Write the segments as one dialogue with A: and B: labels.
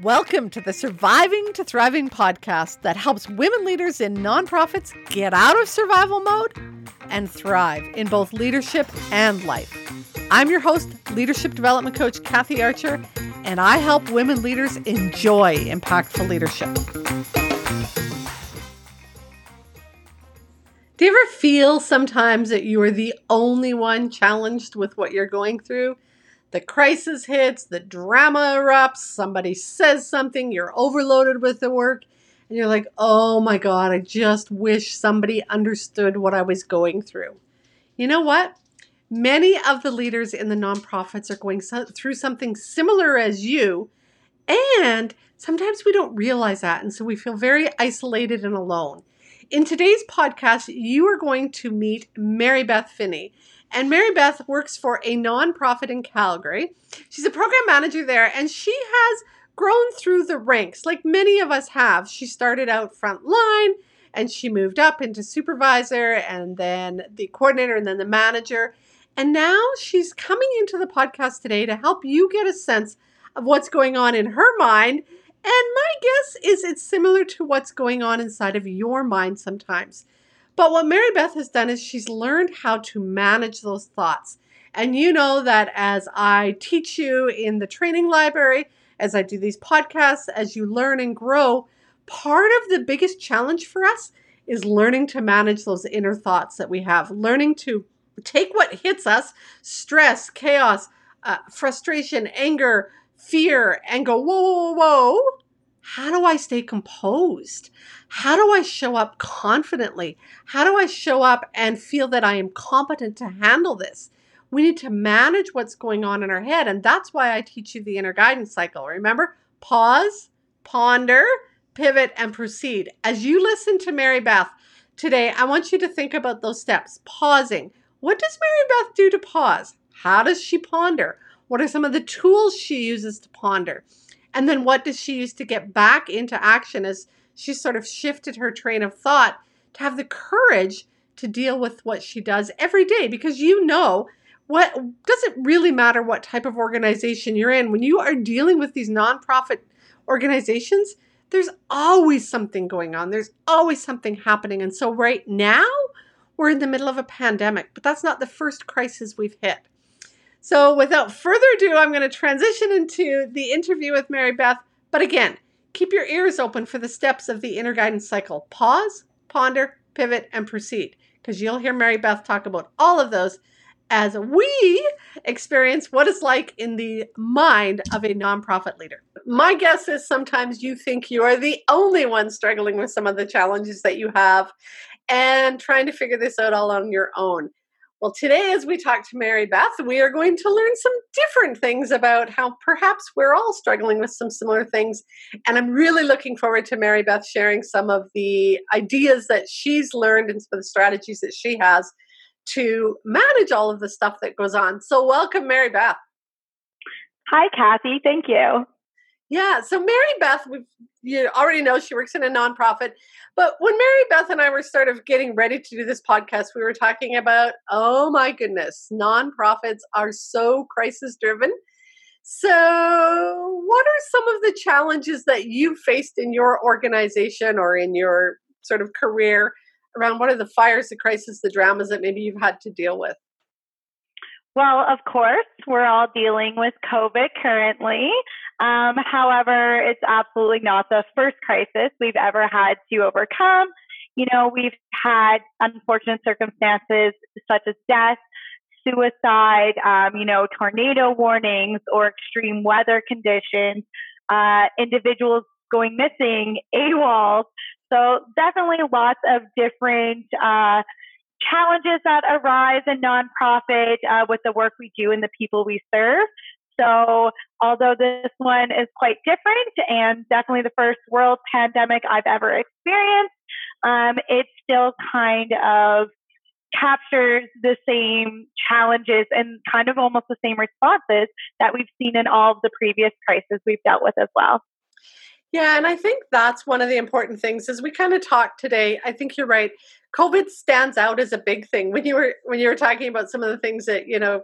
A: Welcome to the Surviving to Thriving podcast that helps women leaders in nonprofits get out of survival mode and thrive in both leadership and life. I'm your host, leadership development coach Kathy Archer, and I help women leaders enjoy impactful leadership. Do you ever feel sometimes that you are the only one challenged with what you're going through? The crisis hits, the drama erupts, somebody says something, you're overloaded with the work, and you're like, oh my God, I just wish somebody understood what I was going through. You know what? Many of the leaders in the nonprofits are going through something similar as you, and sometimes we don't realize that, and so we feel very isolated and alone. In today's podcast, you are going to meet Mary Beth Finney. And Mary Beth works for a nonprofit in Calgary. She's a program manager there, and she has grown through the ranks like many of us have. She started out front line and she moved up into supervisor and then the coordinator and then the manager. And now she's coming into the podcast today to help you get a sense of what's going on in her mind. And my guess is it's similar to what's going on inside of your mind sometimes. But what Mary Beth has done is she's learned how to manage those thoughts. And you know that as I teach you in the training library, as I do these podcasts, as you learn and grow, part of the biggest challenge for us is learning to manage those inner thoughts that we have, learning to take what hits us stress, chaos, uh, frustration, anger, fear and go, whoa, whoa, whoa, how do I stay composed? How do I show up confidently? How do I show up and feel that I am competent to handle this? We need to manage what's going on in our head. And that's why I teach you the inner guidance cycle. Remember, pause, ponder, pivot, and proceed. As you listen to Mary Beth today, I want you to think about those steps. Pausing. What does Mary Beth do to pause? How does she ponder? What are some of the tools she uses to ponder? And then what does she use to get back into action as she sort of shifted her train of thought to have the courage to deal with what she does every day? Because you know, what doesn't really matter what type of organization you're in, when you are dealing with these nonprofit organizations, there's always something going on. There's always something happening. And so right now, we're in the middle of a pandemic, but that's not the first crisis we've hit. So, without further ado, I'm going to transition into the interview with Mary Beth. But again, keep your ears open for the steps of the inner guidance cycle pause, ponder, pivot, and proceed, because you'll hear Mary Beth talk about all of those as we experience what it's like in the mind of a nonprofit leader. My guess is sometimes you think you are the only one struggling with some of the challenges that you have and trying to figure this out all on your own. Well, today, as we talk to Mary Beth, we are going to learn some different things about how perhaps we're all struggling with some similar things. And I'm really looking forward to Mary Beth sharing some of the ideas that she's learned and some of the strategies that she has to manage all of the stuff that goes on. So, welcome, Mary Beth.
B: Hi, Kathy. Thank you.
A: Yeah. So Mary Beth, we you already know she works in a nonprofit. But when Mary Beth and I were sort of getting ready to do this podcast, we were talking about, oh my goodness, nonprofits are so crisis driven. So, what are some of the challenges that you faced in your organization or in your sort of career around what are the fires, the crises, the dramas that maybe you've had to deal with?
B: Well, of course, we're all dealing with COVID currently. Um, however, it's absolutely not the first crisis we've ever had to overcome. You know, we've had unfortunate circumstances such as death, suicide, um, you know, tornado warnings or extreme weather conditions, uh, individuals going missing, AWOL. So definitely lots of different uh, challenges that arise in nonprofit uh, with the work we do and the people we serve. So, although this one is quite different and definitely the first world pandemic I've ever experienced, um, it still kind of captures the same challenges and kind of almost the same responses that we've seen in all of the previous crises we've dealt with as well.
A: Yeah, and I think that's one of the important things as we kind of talk today. I think you're right. COVID stands out as a big thing when you were when you were talking about some of the things that you know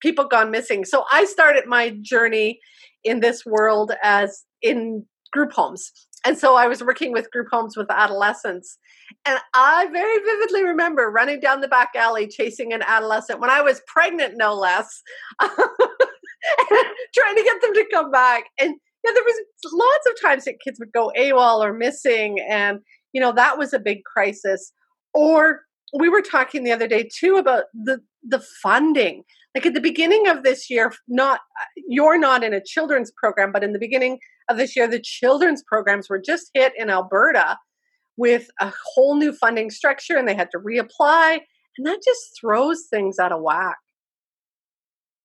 A: people gone missing. So I started my journey in this world as in group homes. And so I was working with group homes with adolescents. And I very vividly remember running down the back alley chasing an adolescent when I was pregnant, no less, trying to get them to come back. And yeah, there was lots of times that kids would go AWOL or missing. And, you know, that was a big crisis. Or we were talking the other day too about the the funding like at the beginning of this year not you're not in a children's program but in the beginning of this year the children's programs were just hit in alberta with a whole new funding structure and they had to reapply and that just throws things out of whack.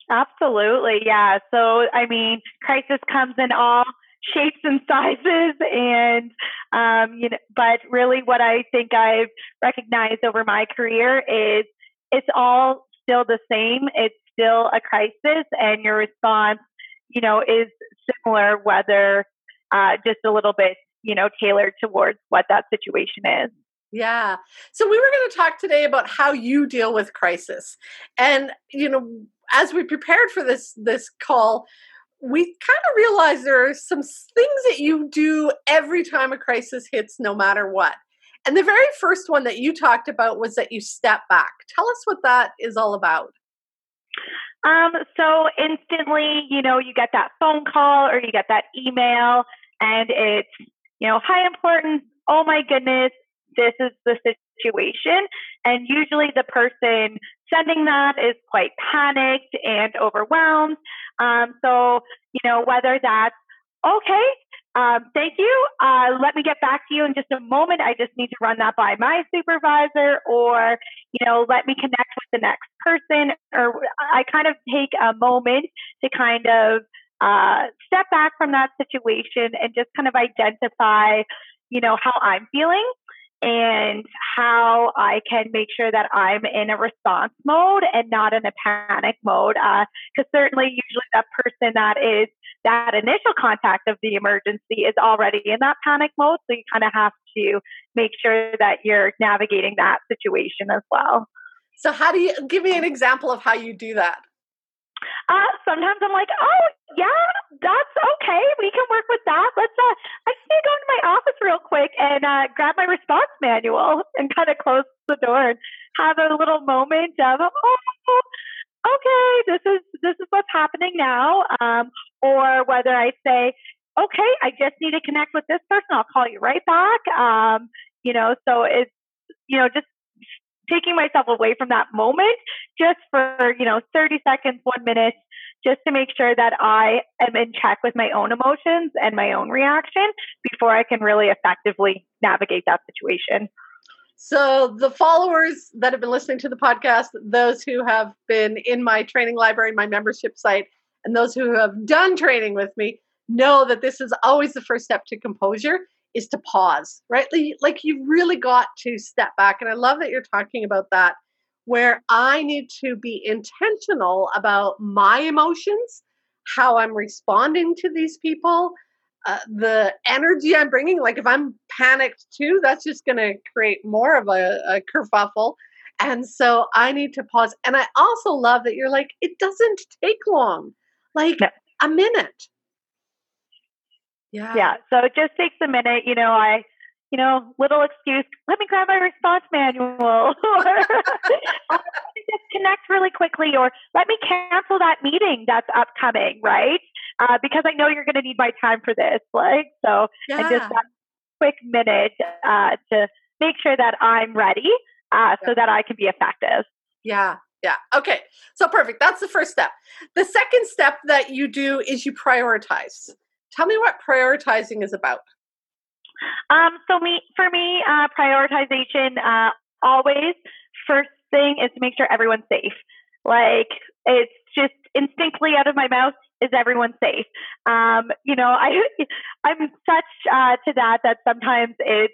B: Absolutely yeah. So i mean crisis comes in all shapes and sizes and um, you know but really what i think i've recognized over my career is it's all still the same it's still a crisis and your response you know is similar whether uh, just a little bit you know tailored towards what that situation is
A: yeah. So we were going to talk today about how you deal with crisis. And you know, as we prepared for this this call, we kind of realized there are some things that you do every time a crisis hits, no matter what. And the very first one that you talked about was that you step back. Tell us what that is all about.
B: Um, so instantly, you know, you get that phone call or you get that email, and it's, you know, high importance. Oh my goodness, this is the situation. And usually the person sending that is quite panicked and overwhelmed. Um, so, you know, whether that's okay, um, thank you. Uh, let me get back to you in just a moment. I just need to run that by my supervisor, or you know, let me connect with the next person. Or I kind of take a moment to kind of uh, step back from that situation and just kind of identify, you know, how I'm feeling and how I can make sure that I'm in a response mode and not in a panic mode. Because uh, certainly, usually, that person that is that initial contact of the emergency is already in that panic mode. So you kind of have to make sure that you're navigating that situation as well.
A: So, how do you give me an example of how you do that?
B: Uh, sometimes I'm like, oh, yeah, that's okay. We can work with that. Let's, uh, I need to go into my office real quick and uh, grab my response manual and kind of close the door and have a little moment of, oh, okay, this is this is what's happening now, um, or whether I say, okay, I just need to connect with this person. I'll call you right back. Um, you know, so it's you know just taking myself away from that moment just for you know 30 seconds, one minute, just to make sure that I am in check with my own emotions and my own reaction before I can really effectively navigate that situation.
A: So, the followers that have been listening to the podcast, those who have been in my training library, my membership site, and those who have done training with me know that this is always the first step to composure is to pause, right? Like you really got to step back. And I love that you're talking about that, where I need to be intentional about my emotions, how I'm responding to these people, uh, the energy I'm bringing. Like if I'm panicked too, that's just going to create more of a, a kerfuffle. And so I need to pause. And I also love that you're like, it doesn't take long, like no. a minute.
B: Yeah. Yeah. So it just takes a minute. You know, I you know, little excuse, let me grab my response manual just really quickly or let me cancel that meeting that's upcoming, right? Uh, because I know you're going to need my time for this. Like, so, yeah. and just that quick minute uh, to make sure that I'm ready uh, so that I can be effective.
A: Yeah. Yeah. Okay. So perfect. That's the first step. The second step that you do is you prioritize. Tell me what prioritizing is about.
B: Um, so me, for me, uh, prioritization uh, always first thing is to make sure everyone's safe. Like it's just instinctively out of my mouth is everyone safe. Um, you know, I I'm such uh, to that that sometimes it's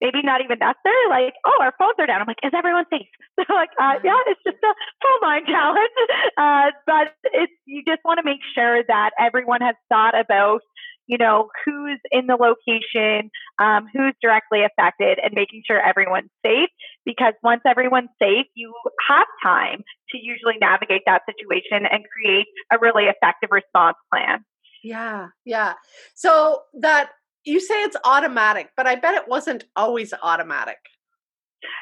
B: maybe not even necessary. Like, oh, our phones are down. I'm like, is everyone safe? They're like, uh, yeah, it's just a full line challenge. Uh, but it's you just want to make sure that everyone has thought about you know, who's in the location, um, who's directly affected, and making sure everyone's safe. Because once everyone's safe, you have time to usually navigate that situation and create a really effective response plan.
A: Yeah, yeah. So that you say it's automatic, but I bet it wasn't always automatic.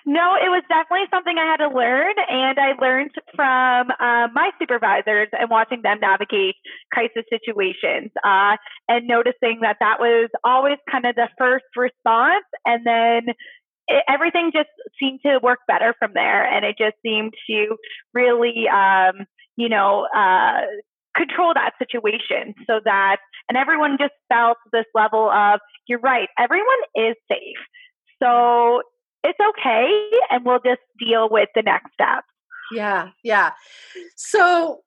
B: No, it was definitely something I had to learn, and I learned from uh, my supervisors and watching them navigate crisis situations, uh, and noticing that that was always kind of the first response, and then it, everything just seemed to work better from there, and it just seemed to really, um, you know, uh, control that situation so that, and everyone just felt this level of, you're right, everyone is safe. So it's okay and we'll just deal with the next step.
A: Yeah, yeah. So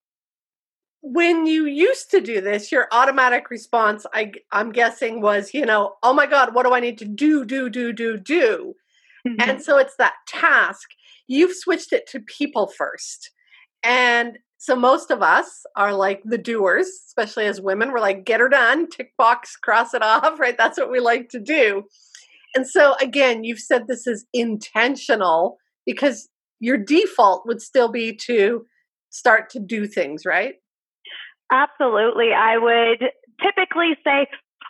A: when you used to do this, your automatic response, I, I'm guessing, was, you know, oh my God, what do I need to do, do, do, do, do? Mm-hmm. And so it's that task. You've switched it to people first. And so most of us are like the doers, especially as women. We're like, get her done, tick box, cross it off, right? That's what we like to do. And so again, you've said this is intentional because your default would still be to start to do things, right?
B: Absolutely. I would typically say,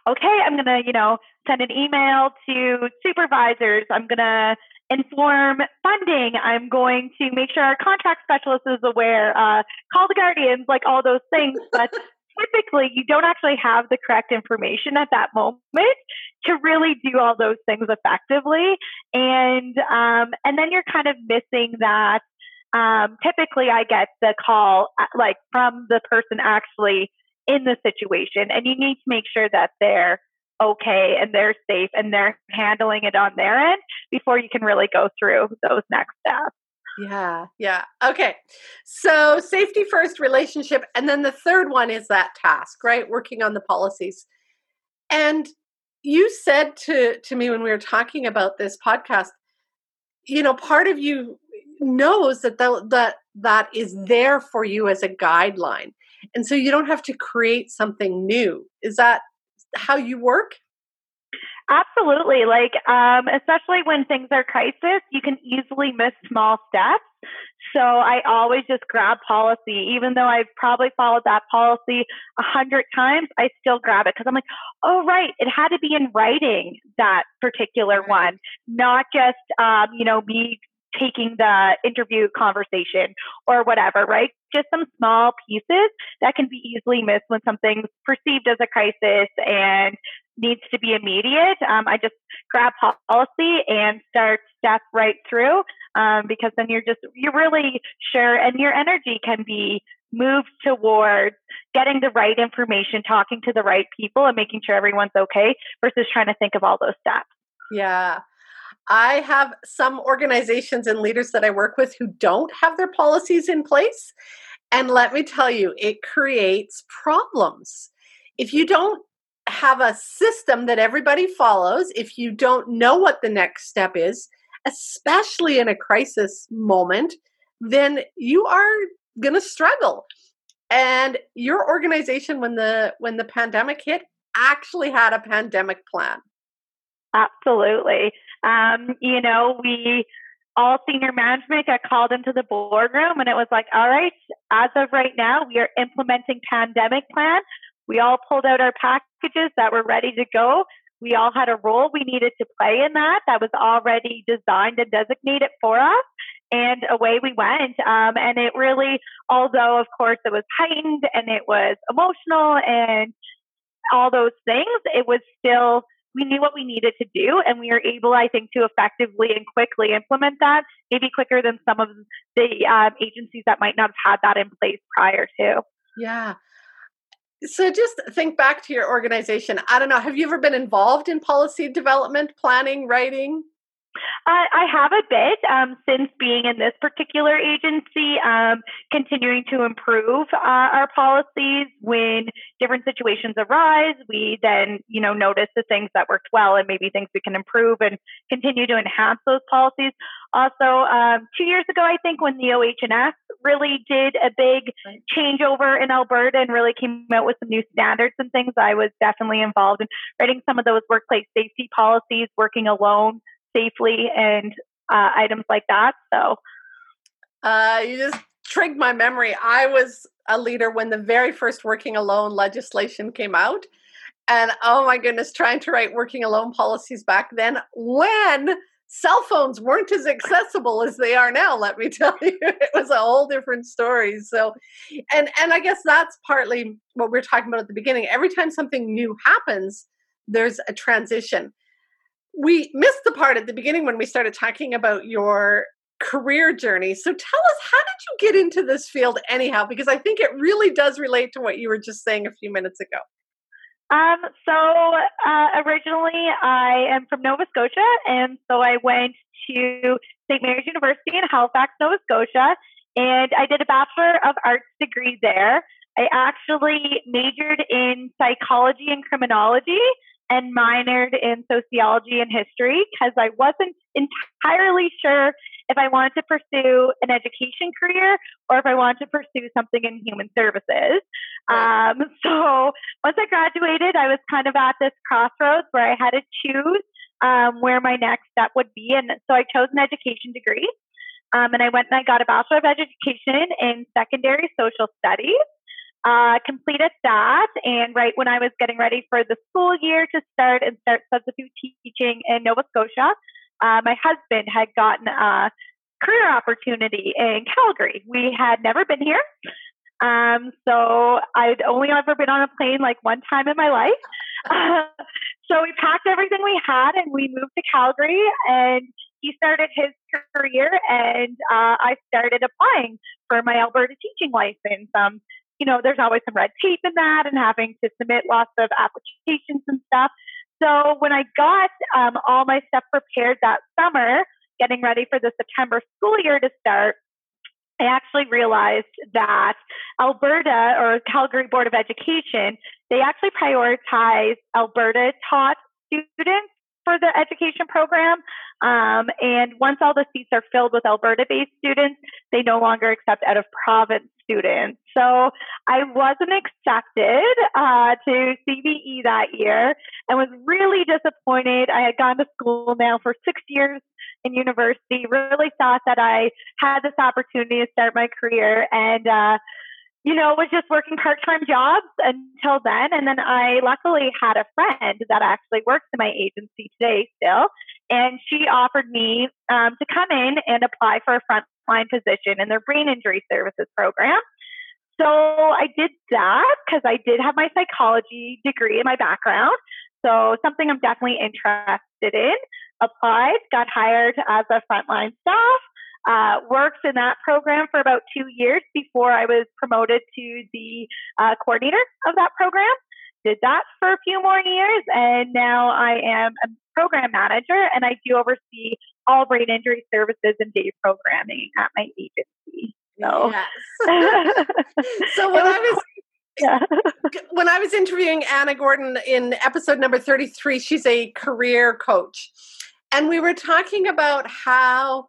B: okay, I'm going to, you know, send an email to supervisors. I'm going to inform funding. I'm going to make sure our contract specialist is aware, uh, call the guardians, like all those things. But typically, you don't actually have the correct information at that moment to really do all those things effectively. And um, and then you're kind of missing that. Um, typically, I get the call uh, like from the person actually in the situation, and you need to make sure that they're okay and they're safe and they're handling it on their end before you can really go through those next steps.
A: Yeah, yeah. Okay. So safety first relationship. And then the third one is that task, right? Working on the policies. And you said to, to me when we were talking about this podcast, you know, part of you knows that the, that that is there for you as a guideline. And so you don't have to create something new. Is that how you work?
B: Absolutely. Like, um, especially when things are crisis, you can easily miss small steps. So I always just grab policy, even though I've probably followed that policy a hundred times. I still grab it because I'm like, oh right, it had to be in writing that particular one, not just um, you know me taking the interview conversation or whatever, right? Just some small pieces that can be easily missed when something's perceived as a crisis and needs to be immediate. Um, I just grab policy and start step right through um, because then you're just, you're really sure and your energy can be moved towards getting the right information, talking to the right people and making sure everyone's okay versus trying to think of all those steps.
A: Yeah. I have some organizations and leaders that I work with who don't have their policies in place. And let me tell you, it creates problems. If you don't have a system that everybody follows, if you don't know what the next step is, especially in a crisis moment, then you are going to struggle. And your organization when the when the pandemic hit actually had a pandemic plan.
B: Absolutely. Um, you know, we all senior management got called into the boardroom and it was like, all right, as of right now, we are implementing pandemic plan. We all pulled out our packages that were ready to go. We all had a role we needed to play in that that was already designed and designated for us. And away we went. Um, and it really, although of course it was heightened and it was emotional and all those things, it was still we knew what we needed to do and we were able i think to effectively and quickly implement that maybe quicker than some of the um, agencies that might not have had that in place prior to.
A: Yeah. So just think back to your organization. I don't know have you ever been involved in policy development planning writing
B: uh, I have a bit um, since being in this particular agency, um, continuing to improve uh, our policies when different situations arise. We then, you know, notice the things that worked well and maybe things we can improve and continue to enhance those policies. Also, um, two years ago, I think when the OHS really did a big changeover in Alberta and really came out with some new standards and things, I was definitely involved in writing some of those workplace safety policies, working alone safely and uh, items like that. So,
A: uh, you just trigged my memory. I was a leader when the very first working alone legislation came out. And oh my goodness, trying to write working alone policies back then when cell phones weren't as accessible as they are now let me tell you it was a whole different story so and and i guess that's partly what we are talking about at the beginning every time something new happens there's a transition we missed the part at the beginning when we started talking about your career journey so tell us how did you get into this field anyhow because i think it really does relate to what you were just saying a few minutes ago
B: um, so uh, originally, I am from Nova Scotia, and so I went to St. Mary's University in Halifax, Nova Scotia, and I did a Bachelor of Arts degree there. I actually majored in psychology and criminology and minored in sociology and history because I wasn't entirely sure if I wanted to pursue an education career or if I wanted to pursue something in human services. Um, so once I graduated, I was kind of at this crossroads where I had to choose um, where my next step would be. And so I chose an education degree. Um, and I went and I got a Bachelor of Education in Secondary Social Studies. Uh, completed that, and right when I was getting ready for the school year to start and start substitute teaching in Nova Scotia, uh, my husband had gotten a career opportunity in Calgary. We had never been here. Um, so I'd only ever been on a plane like one time in my life. Uh, so we packed everything we had and we moved to Calgary and he started his career and uh, I started applying for my Alberta teaching license. Um, you know, there's always some red tape in that and having to submit lots of applications and stuff. So when I got um, all my stuff prepared that summer, getting ready for the September school year to start, I actually realized that Alberta or Calgary Board of Education, they actually prioritize Alberta taught students for the education program. Um, and once all the seats are filled with Alberta based students, they no longer accept out of province students. So I wasn't accepted uh, to CBE that year and was really disappointed. I had gone to school now for six years in university, really thought that I had this opportunity to start my career and uh, you know, was just working part time jobs until then. And then I luckily had a friend that actually works in my agency today still. And she offered me um, to come in and apply for a frontline position in their brain injury services program. So I did that because I did have my psychology degree in my background. So something I'm definitely interested in. Applied, got hired as a frontline staff uh, worked in that program for about two years before I was promoted to the uh, coordinator of that program. Did that for a few more years, and now I am a program manager, and I do oversee all brain injury services and day programming at my agency. So, yes.
A: so when I was yeah. when I was interviewing Anna Gordon in episode number 33, she's a career coach. And we were talking about how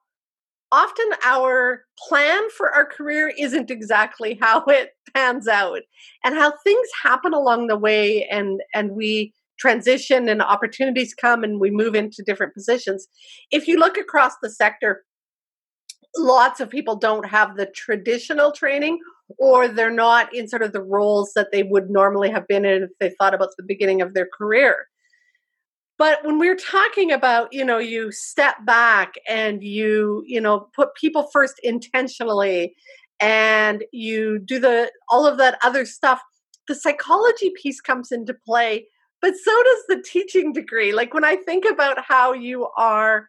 A: often our plan for our career isn't exactly how it pans out and how things happen along the way and and we transition and opportunities come and we move into different positions. If you look across the sector lots of people don't have the traditional training or they're not in sort of the roles that they would normally have been in if they thought about the beginning of their career but when we're talking about you know you step back and you you know put people first intentionally and you do the all of that other stuff the psychology piece comes into play but so does the teaching degree. Like when i think about how you are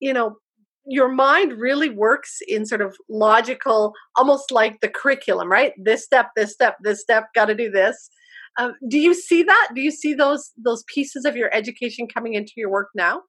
A: you know your mind really works in sort of logical almost like the curriculum right? This step this step this step got to do this um, do you see that? Do you see those those pieces of your education coming into your work now?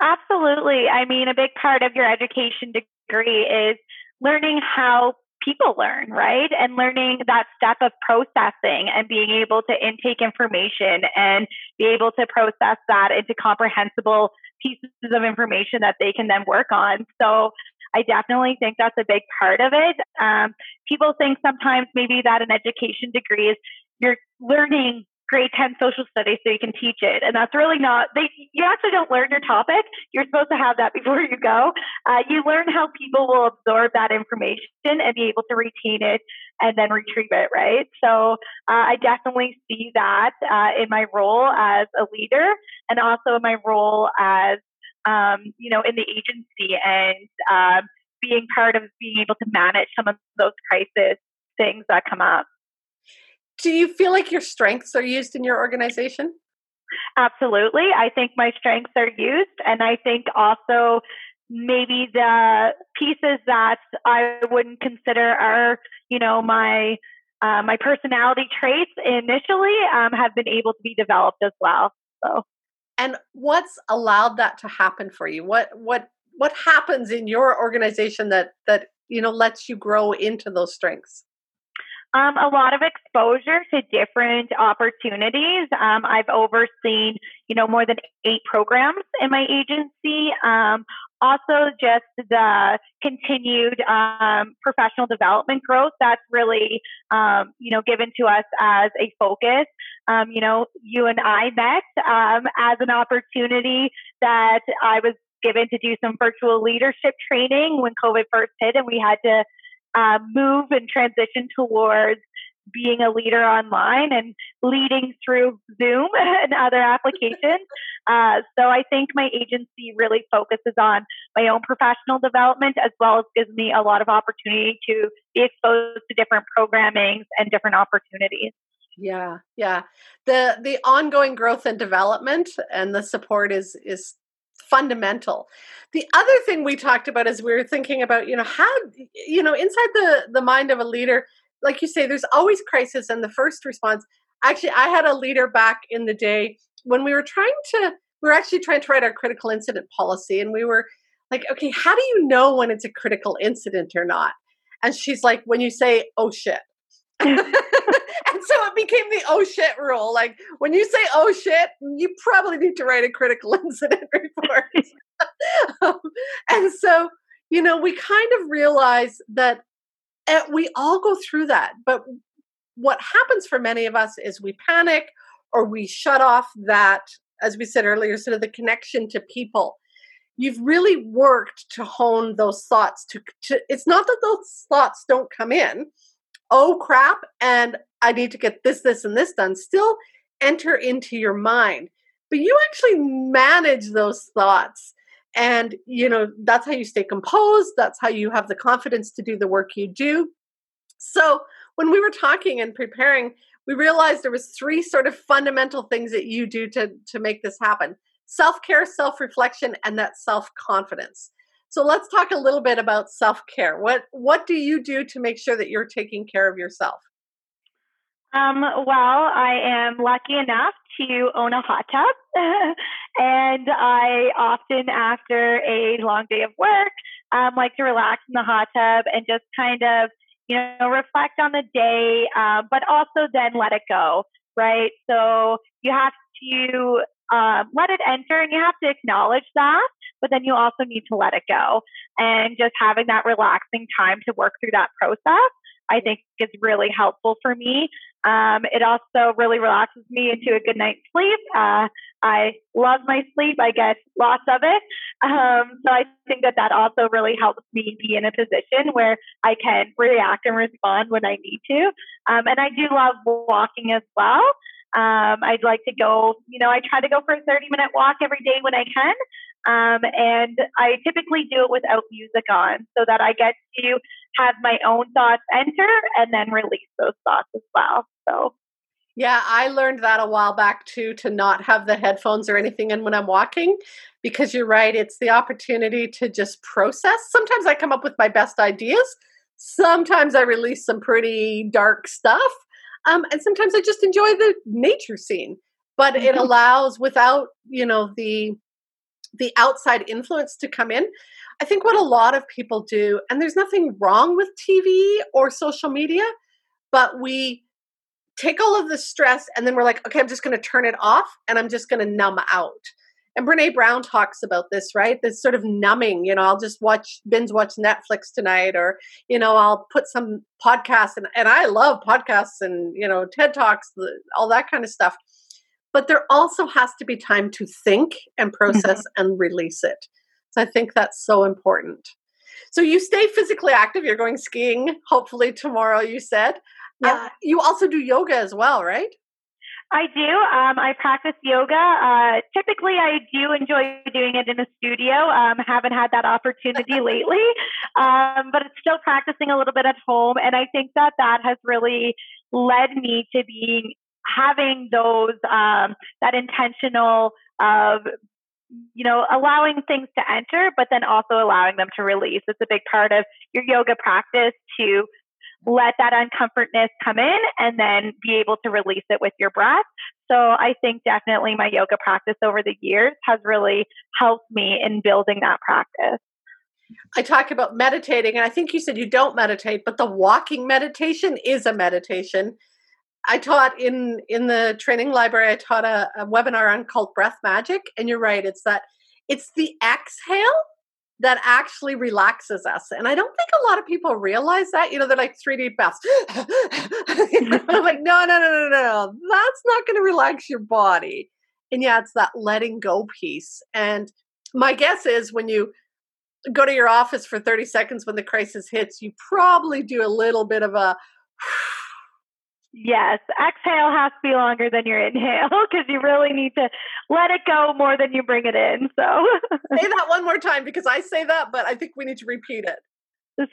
B: Absolutely. I mean, a big part of your education degree is learning how people learn, right? And learning that step of processing and being able to intake information and be able to process that into comprehensible pieces of information that they can then work on. So I definitely think that's a big part of it. Um, people think sometimes maybe that an education degree is you're learning grade 10 social studies so you can teach it. And that's really not, they, you actually don't learn your topic. You're supposed to have that before you go. Uh, you learn how people will absorb that information and be able to retain it and then retrieve it, right? So uh, I definitely see that uh, in my role as a leader and also in my role as, um, you know, in the agency and um, being part of being able to manage some of those crisis things that come up.
A: Do you feel like your strengths are used in your organization?
B: Absolutely. I think my strengths are used. And I think also maybe the pieces that I wouldn't consider are, you know, my uh, my personality traits initially um, have been able to be developed as well. So,
A: and what's allowed that to happen for you? What what what happens in your organization that that you know lets you grow into those strengths?
B: Um, a lot of exposure to different opportunities. Um, I've overseen, you know, more than eight programs in my agency. Um, also, just the continued um, professional development growth that's really, um, you know, given to us as a focus. Um, you know, you and I met as an opportunity that I was given to do some virtual leadership training when COVID first hit, and we had to uh, move and transition towards being a leader online and leading through Zoom and other applications. Uh, so I think my agency really focuses on my own professional development as well as gives me a lot of opportunity to be exposed to different programmings and different opportunities.
A: Yeah, yeah. The the ongoing growth and development and the support is is fundamental. The other thing we talked about is we were thinking about, you know, how you know, inside the the mind of a leader, like you say, there's always crisis and the first response. Actually, I had a leader back in the day when we were trying to we were actually trying to write our critical incident policy and we were like, okay, how do you know when it's a critical incident or not? And she's like, when you say, oh shit. so it became the oh shit rule. Like when you say oh shit, you probably need to write a critical incident report. um, and so, you know, we kind of realize that uh, we all go through that. But what happens for many of us is we panic or we shut off that, as we said earlier, sort of the connection to people you've really worked to hone those thoughts to, to, it's not that those thoughts don't come in oh crap, and I need to get this, this, and this done, still enter into your mind. But you actually manage those thoughts. And, you know, that's how you stay composed. That's how you have the confidence to do the work you do. So when we were talking and preparing, we realized there was three sort of fundamental things that you do to, to make this happen self-care self-reflection and that self-confidence so let's talk a little bit about self-care. What what do you do to make sure that you're taking care of yourself?
B: Um, well, I am lucky enough to own a hot tub, and I often, after a long day of work, um, like to relax in the hot tub and just kind of, you know, reflect on the day, uh, but also then let it go, right? So you have to uh, let it enter, and you have to acknowledge that but then you also need to let it go. And just having that relaxing time to work through that process, I think is really helpful for me. Um, it also really relaxes me into a good night's sleep. Uh, I love my sleep. I get lots of it. Um, so I think that that also really helps me be in a position where I can react and respond when I need to. Um, and I do love walking as well. Um, I'd like to go, you know, I try to go for a 30 minute walk every day when I can. Um, and I typically do it without music on so that I get to have my own thoughts enter and then release those thoughts as well. So,
A: yeah, I learned that a while back too to not have the headphones or anything in when I'm walking because you're right, it's the opportunity to just process. Sometimes I come up with my best ideas, sometimes I release some pretty dark stuff, um, and sometimes I just enjoy the nature scene. But it mm-hmm. allows, without you know the the outside influence to come in. I think what a lot of people do, and there's nothing wrong with TV or social media, but we take all of the stress and then we're like, okay, I'm just going to turn it off and I'm just going to numb out. and Brene Brown talks about this, right? This sort of numbing, you know, I'll just watch, binge watch Netflix tonight, or, you know, I'll put some podcasts, and, and I love podcasts and, you know, TED Talks, all that kind of stuff. But there also has to be time to think and process mm-hmm. and release it. So I think that's so important. So you stay physically active. You're going skiing, hopefully tomorrow, you said. Yeah. Uh, you also do yoga as well, right?
B: I do. Um, I practice yoga. Uh, typically, I do enjoy doing it in a studio. Um, haven't had that opportunity lately, um, but it's still practicing a little bit at home. And I think that that has really led me to being having those um, that intentional of you know allowing things to enter, but then also allowing them to release. It's a big part of your yoga practice to let that uncomfortness come in and then be able to release it with your breath. So I think definitely my yoga practice over the years has really helped me in building that practice.
A: I talk about meditating, and I think you said you don't meditate, but the walking meditation is a meditation. I taught in in the training library. I taught a, a webinar on called Breath Magic, and you're right. It's that it's the exhale that actually relaxes us. And I don't think a lot of people realize that. You know, they're like 3D breaths. I'm like, no, no, no, no, no. That's not going to relax your body. And yeah, it's that letting go piece. And my guess is when you go to your office for 30 seconds when the crisis hits, you probably do a little bit of a
B: Yes, exhale has to be longer than your inhale because you really need to let it go more than you bring it in. So
A: say that one more time because I say that, but I think we need to repeat it.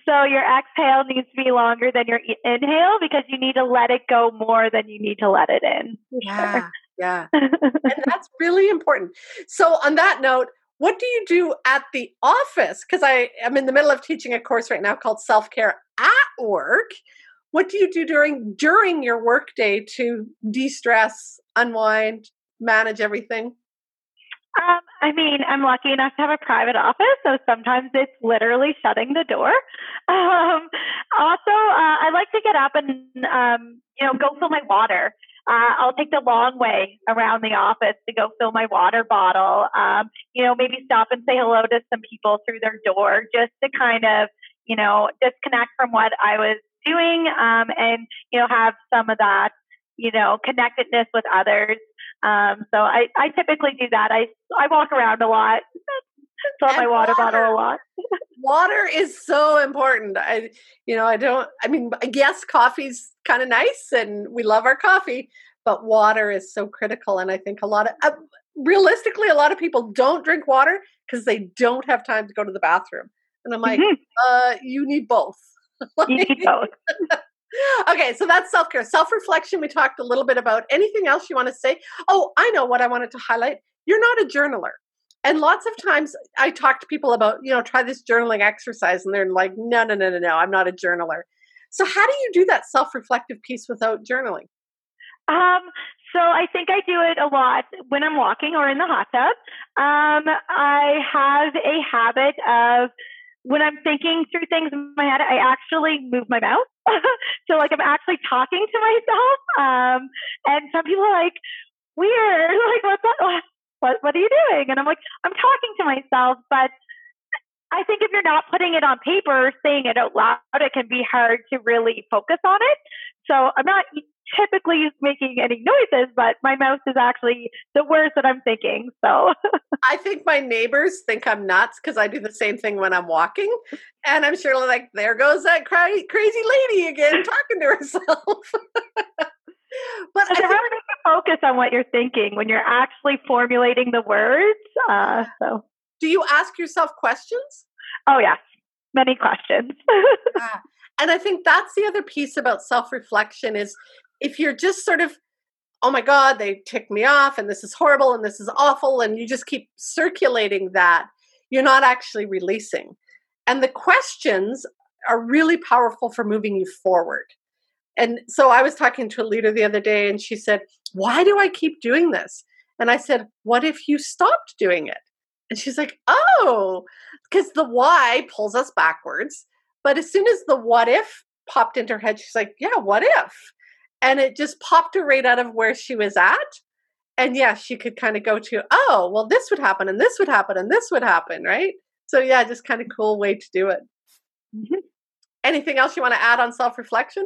B: So your exhale needs to be longer than your inhale because you need to let it go more than you need to let it in.
A: Yeah, sure. yeah, and that's really important. So on that note, what do you do at the office? Because I am in the middle of teaching a course right now called Self Care at Work what do you do during during your workday to de-stress unwind manage everything
B: um, I mean, I'm lucky enough to have a private office, so sometimes it's literally shutting the door. Um, also, uh, I like to get up and um, you know go fill my water. Uh, I'll take the long way around the office to go fill my water bottle. Um, you know, maybe stop and say hello to some people through their door, just to kind of you know disconnect from what I was doing um, and you know have some of that you know connectedness with others. Um, so I, I typically do that. I i walk around a lot. Fill my water, water bottle a lot.
A: Water is so important. I you know i don't i mean yes coffee's kind of nice and we love our coffee but water is so critical and i think a lot of uh, realistically a lot of people don't drink water because they don't have time to go to the bathroom. And i'm like mm-hmm. uh, you need both
B: you need both.
A: okay, so that's self care. Self reflection, we talked a little bit about. Anything else you want to say? Oh, I know what I wanted to highlight. You're not a journaler. And lots of times I talk to people about, you know, try this journaling exercise, and they're like, no, no, no, no, no, I'm not a journaler. So, how do you do that self reflective piece without journaling?
B: Um, so I think I do it a lot when I'm walking or in the hot tub. Um, I have a habit of when I'm thinking through things in my head, I actually move my mouth. so like I'm actually talking to myself. Um, and some people are like, weird. Like, what's that? What, what are you doing? And I'm like, I'm talking to myself, but I think if you're not putting it on paper, saying it out loud, it can be hard to really focus on it. So I'm not typically making any noises, but my mouse is actually the words that I'm thinking. So
A: I think my neighbors think I'm nuts because I do the same thing when I'm walking. And I'm sure like, there goes that cra- crazy lady again talking to herself.
B: but I really need to focus on what you're thinking when you're actually formulating the words. Uh, so,
A: do you ask yourself questions?
B: Oh yes, many questions.
A: ah. And I think that's the other piece about self reflection is if you're just sort of oh my god they ticked me off and this is horrible and this is awful and you just keep circulating that you're not actually releasing. And the questions are really powerful for moving you forward. And so i was talking to a leader the other day and she said why do i keep doing this? And i said what if you stopped doing it? And she's like oh because the why pulls us backwards but as soon as the what if popped into her head she's like yeah what if and it just popped her right out of where she was at and yes, she could kind of go to, oh, well, this would happen, and this would happen, and this would happen, right? So yeah, just kind of cool way to do it. Mm-hmm. Anything else you want to add on self reflection?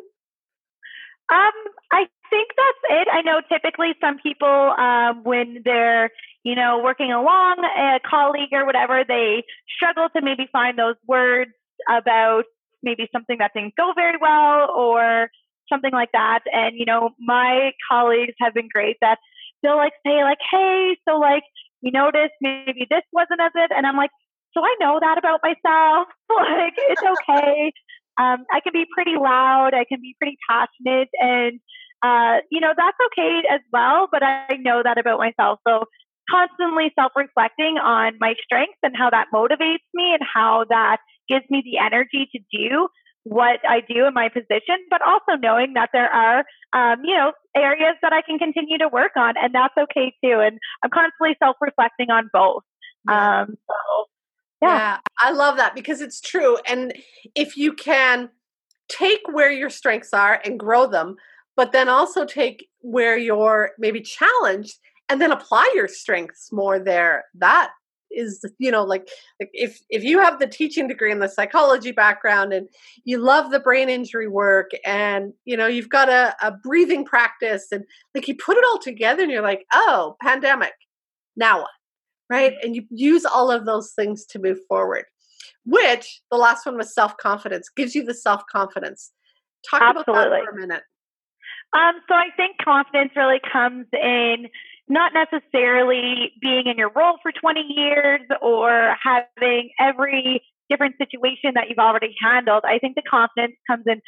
B: Um, I think that's it. I know typically some people, um, when they're, you know, working along a colleague or whatever, they struggle to maybe find those words about maybe something that didn't go very well or something like that. And, you know, my colleagues have been great that they'll like say like, Hey, so like, you noticed maybe this wasn't as it. And I'm like, so I know that about myself. like, it's okay. Um, I can be pretty loud. I can be pretty passionate and, uh, you know, that's okay as well. But I know that about myself. So constantly self reflecting on my strengths and how that motivates me and how that gives me the energy to do what I do in my position, but also knowing that there are, um, you know, areas that I can continue to work on, and that's okay too. And I'm constantly self reflecting on both. Um, so,
A: yeah. yeah, I love that because it's true. And if you can take where your strengths are and grow them, but then also take where you're maybe challenged and then apply your strengths more there, that is you know like, like if if you have the teaching degree and the psychology background and you love the brain injury work and you know you've got a, a breathing practice and like you put it all together and you're like oh pandemic now what right mm-hmm. and you use all of those things to move forward which the last one was self-confidence gives you the self-confidence talk Absolutely. about that for a minute
B: um, so i think confidence really comes in not necessarily being in your role for 20 years or having every different situation that you've already handled. I think the confidence comes in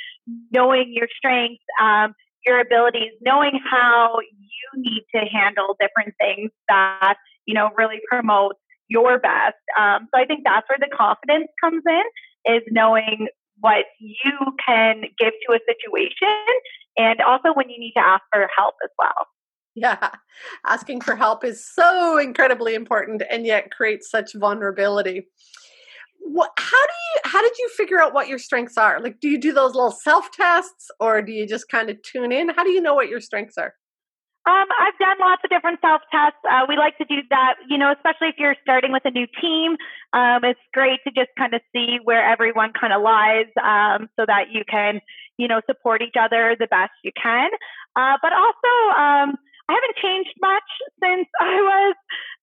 B: knowing your strengths, um, your abilities, knowing how you need to handle different things that, you know, really promote your best. Um, so I think that's where the confidence comes in is knowing what you can give to a situation and also when you need to ask for help as well.
A: Yeah, asking for help is so incredibly important and yet creates such vulnerability. What, how do you how did you figure out what your strengths are? Like do you do those little self tests or do you just kind of tune in? How do you know what your strengths are?
B: Um, I've done lots of different self tests. Uh, we like to do that, you know, especially if you're starting with a new team. Um, it's great to just kind of see where everyone kind of lies um, so that you can, you know, support each other the best you can. Uh, but also, um, I haven't changed much since I was,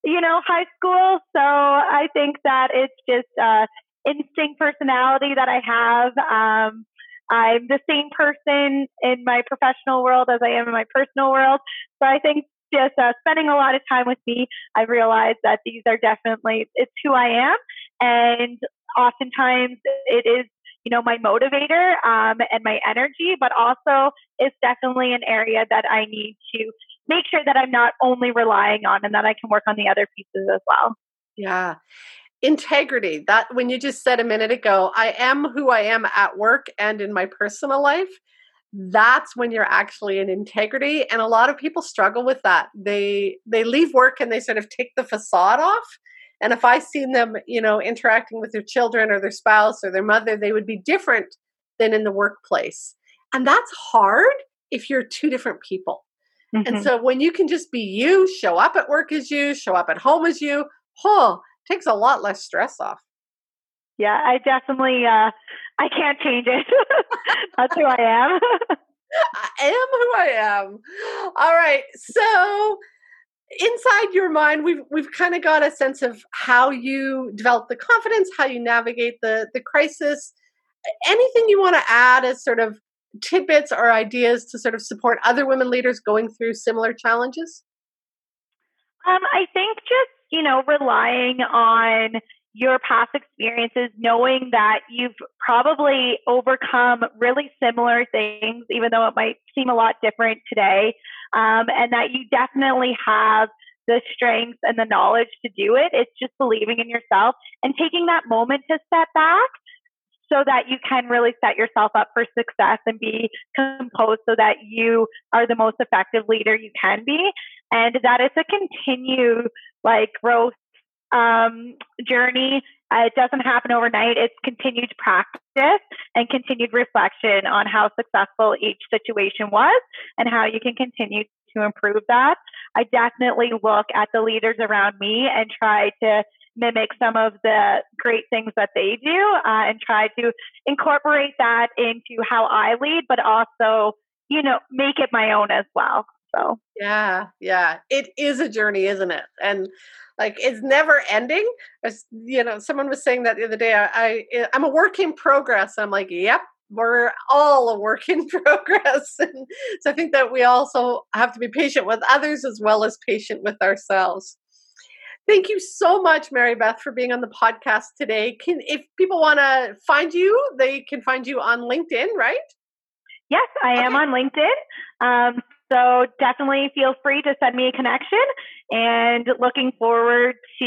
B: you know, high school. So I think that it's just uh, instinct personality that I have. Um, I'm the same person in my professional world as I am in my personal world. So I think just uh, spending a lot of time with me, I realized that these are definitely it's who I am, and oftentimes it is you know, my motivator um, and my energy, but also it's definitely an area that I need to make sure that I'm not only relying on and that I can work on the other pieces as well.
A: Yeah. Integrity. That when you just said a minute ago, I am who I am at work and in my personal life. That's when you're actually in integrity and a lot of people struggle with that. They they leave work and they sort of take the facade off and if I seen them, you know, interacting with their children or their spouse or their mother, they would be different than in the workplace. And that's hard if you're two different people. Mm-hmm. And so when you can just be you, show up at work as you, show up at home as you, oh, takes a lot less stress off.
B: Yeah, I definitely uh I can't change it. That's who I am.
A: I am who I am. All right. So inside your mind we've we've kind of got a sense of how you develop the confidence how you navigate the the crisis anything you want to add as sort of tidbits or ideas to sort of support other women leaders going through similar challenges
B: um, i think just you know relying on your past experiences, knowing that you've probably overcome really similar things, even though it might seem a lot different today, um, and that you definitely have the strength and the knowledge to do it. It's just believing in yourself and taking that moment to step back so that you can really set yourself up for success and be composed so that you are the most effective leader you can be and that it's a continued like growth um, journey. Uh, it doesn't happen overnight. It's continued practice and continued reflection on how successful each situation was and how you can continue to improve that. I definitely look at the leaders around me and try to mimic some of the great things that they do uh, and try to incorporate that into how I lead, but also, you know, make it my own as well. So,
A: yeah, yeah, it is a journey, isn't it? And like it's never ending. As you know, someone was saying that the other day. I, I I'm a work in progress. I'm like, yep, we're all a work in progress. And so I think that we also have to be patient with others as well as patient with ourselves. Thank you so much, Mary Beth, for being on the podcast today. Can if people want to find you, they can find you on LinkedIn, right?
B: Yes, I okay. am on LinkedIn. Um, so definitely feel free to send me a connection and looking forward to,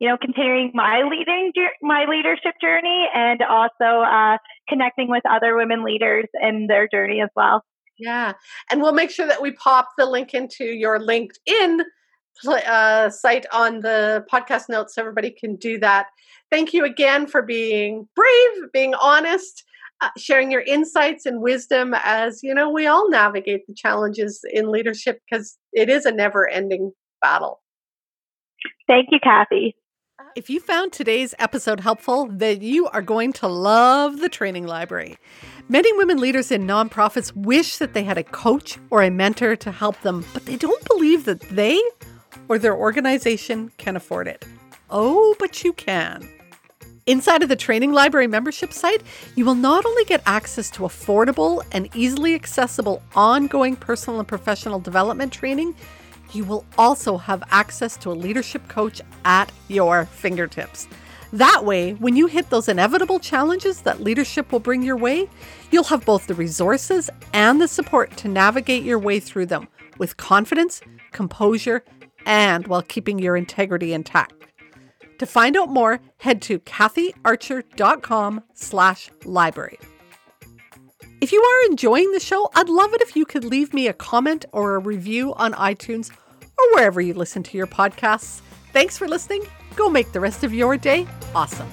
B: you know, continuing my leading, my leadership journey and also uh, connecting with other women leaders in their journey as well.
A: Yeah. And we'll make sure that we pop the link into your LinkedIn uh, site on the podcast notes so everybody can do that. Thank you again for being brave, being honest, uh, sharing your insights and wisdom as you know we all navigate the challenges in leadership because it is a never ending battle.
B: Thank you, Kathy.
A: If you found today's episode helpful, then you are going to love the training library. Many women leaders in nonprofits wish that they had a coach or a mentor to help them, but they don't believe that they or their organization can afford it. Oh, but you can. Inside of the Training Library membership site, you will not only get access to affordable and easily accessible ongoing personal and professional development training, you will also have access to a leadership coach at your fingertips. That way, when you hit those inevitable challenges that leadership will bring your way, you'll have both the resources and the support to navigate your way through them with confidence, composure, and while keeping your integrity intact. To find out more, head to kathyarcher.com slash library. If you are enjoying the show, I'd love it if you could leave me a comment or a review on iTunes or wherever you listen to your podcasts. Thanks for listening. Go make the rest of your day awesome.